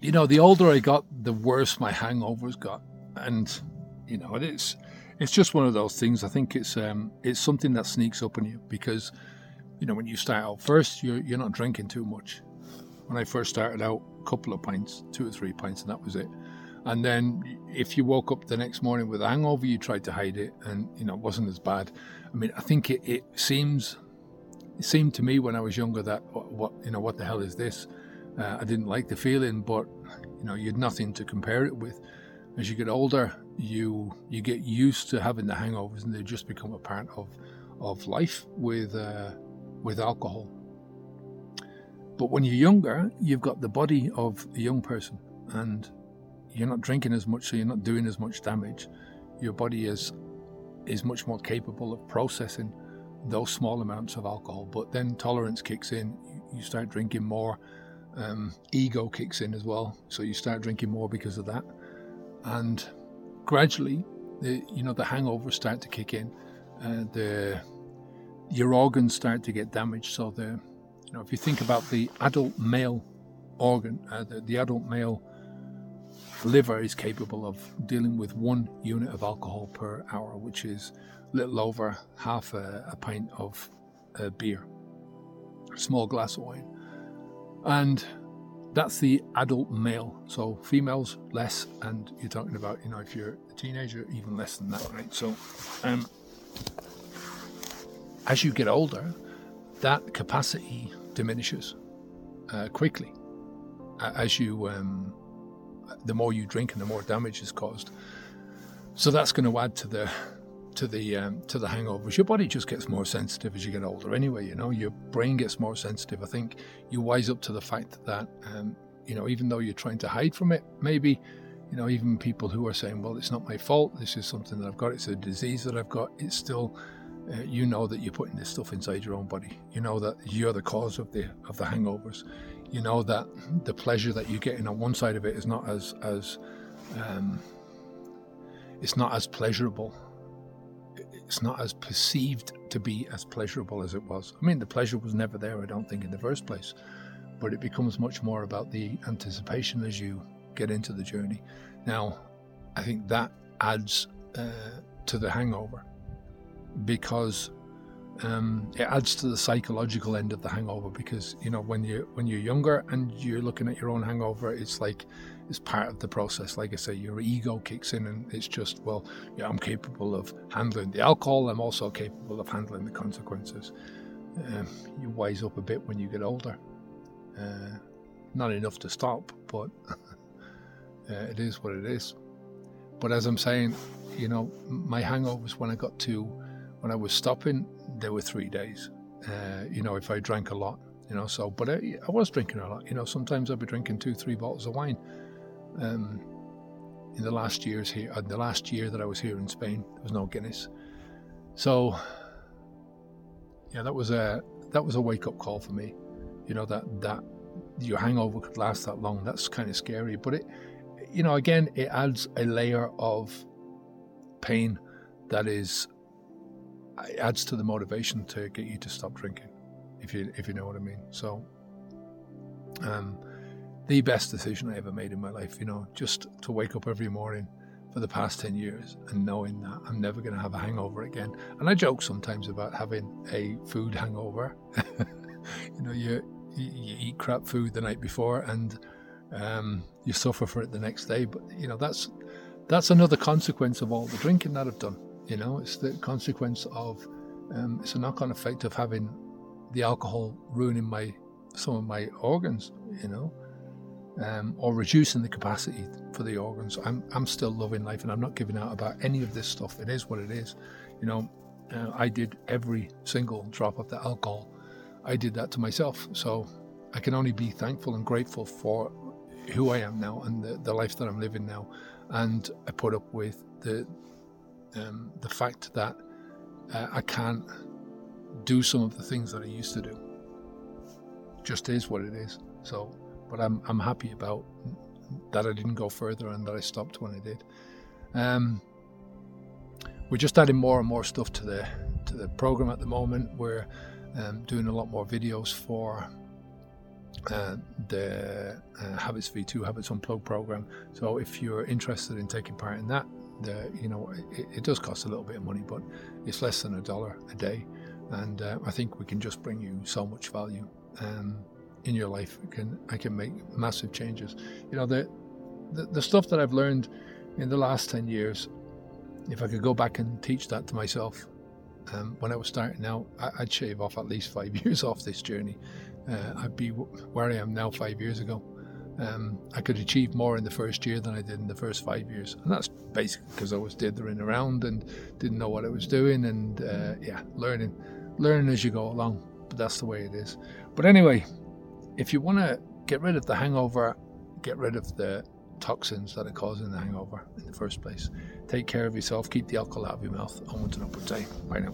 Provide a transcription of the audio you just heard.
you know, the older I got, the worse my hangovers got, and you know, it's it's just one of those things. I think it's um, it's something that sneaks up on you because you know when you start out first, you're you're not drinking too much. When I first started out, a couple of pints, two or three pints, and that was it. And then if you woke up the next morning with a hangover, you tried to hide it, and you know it wasn't as bad. I mean, I think it, it seems it seemed to me when I was younger that what, what you know what the hell is this? Uh, I didn't like the feeling, but you know you had nothing to compare it with. As you get older, you you get used to having the hangovers, and they just become a part of of life with uh, with alcohol. But when you're younger, you've got the body of a young person, and you're not drinking as much, so you're not doing as much damage. Your body is is much more capable of processing those small amounts of alcohol. But then tolerance kicks in. You start drinking more. Um, ego kicks in as well, so you start drinking more because of that, and gradually, the you know the hangovers start to kick in. Uh, the your organs start to get damaged. So the you know if you think about the adult male organ, uh, the, the adult male liver is capable of dealing with one unit of alcohol per hour, which is a little over half a, a pint of uh, beer, a small glass of wine. And that's the adult male. So females less, and you're talking about, you know, if you're a teenager, even less than that, right? So, um, as you get older, that capacity diminishes uh, quickly. As you um, the more you drink and the more damage is caused. So that's going to add to the to the um, to the hangovers. Your body just gets more sensitive as you get older. Anyway, you know, your brain gets more sensitive. I think you wise up to the fact that um, you know, even though you're trying to hide from it, maybe you know, even people who are saying, "Well, it's not my fault. This is something that I've got. It's a disease that I've got." It's still uh, you know that you're putting this stuff inside your own body. You know that you're the cause of the of the hangovers you know that the pleasure that you're getting on one side of it is not as as um, it's not as pleasurable. It's not as perceived to be as pleasurable as it was. I mean, the pleasure was never there, I don't think, in the first place. But it becomes much more about the anticipation as you get into the journey. Now, I think that adds uh, to the hangover because um, it adds to the psychological end of the hangover because you know when you when you're younger and you're looking at your own hangover, it's like it's part of the process. Like I say, your ego kicks in, and it's just well, yeah, I'm capable of handling the alcohol. I'm also capable of handling the consequences. Um, you wise up a bit when you get older. Uh, not enough to stop, but uh, it is what it is. But as I'm saying, you know, my hangovers when I got to when I was stopping there were three days. Uh, you know, if I drank a lot, you know, so, but I, I, was drinking a lot, you know, sometimes I'd be drinking two, three bottles of wine. Um, in the last years here, in the last year that I was here in Spain, there was no Guinness. So, yeah, that was a, that was a wake up call for me. You know, that, that your hangover could last that long. That's kind of scary, but it, you know, again, it adds a layer of pain that is it adds to the motivation to get you to stop drinking, if you if you know what I mean. So, um, the best decision I ever made in my life, you know, just to wake up every morning for the past 10 years and knowing that I'm never going to have a hangover again. And I joke sometimes about having a food hangover. you know, you, you eat crap food the night before and um, you suffer for it the next day. But, you know, that's that's another consequence of all the drinking that I've done. You know, it's the consequence of um, it's a knock-on effect of having the alcohol ruining my some of my organs. You know, um, or reducing the capacity for the organs. I'm I'm still loving life, and I'm not giving out about any of this stuff. It is what it is. You know, uh, I did every single drop of the alcohol. I did that to myself. So I can only be thankful and grateful for who I am now and the, the life that I'm living now. And I put up with the um, the fact that uh, I can't do some of the things that I used to do. Just is what it is. So, but I'm I'm happy about that I didn't go further and that I stopped when I did. Um, we're just adding more and more stuff to the to the program at the moment. We're um, doing a lot more videos for uh, the uh, Habits V2 Habits Unplugged program. So if you're interested in taking part in that, the, you know it, it, does cost a little bit of money, but it's less than a dollar a day, and uh, I think we can just bring you so much value um, in your life. I can I can make massive changes. You know the, the the stuff that I've learned in the last ten years. If I could go back and teach that to myself um, when I was starting out, I'd shave off at least five years off this journey uh, I'd be where I am now five years ago. Um, I could achieve more in the first year than I did in the first five years, and that's basically because I was dithering around and didn't know what I was doing, and uh, yeah, learning, learning as you go along. But that's the way it is. But anyway, if you want to get rid of the hangover, get rid of the toxins that are causing the hangover in the first place. Take care of yourself. Keep the alcohol out of your mouth. I want an upward day. Bye now.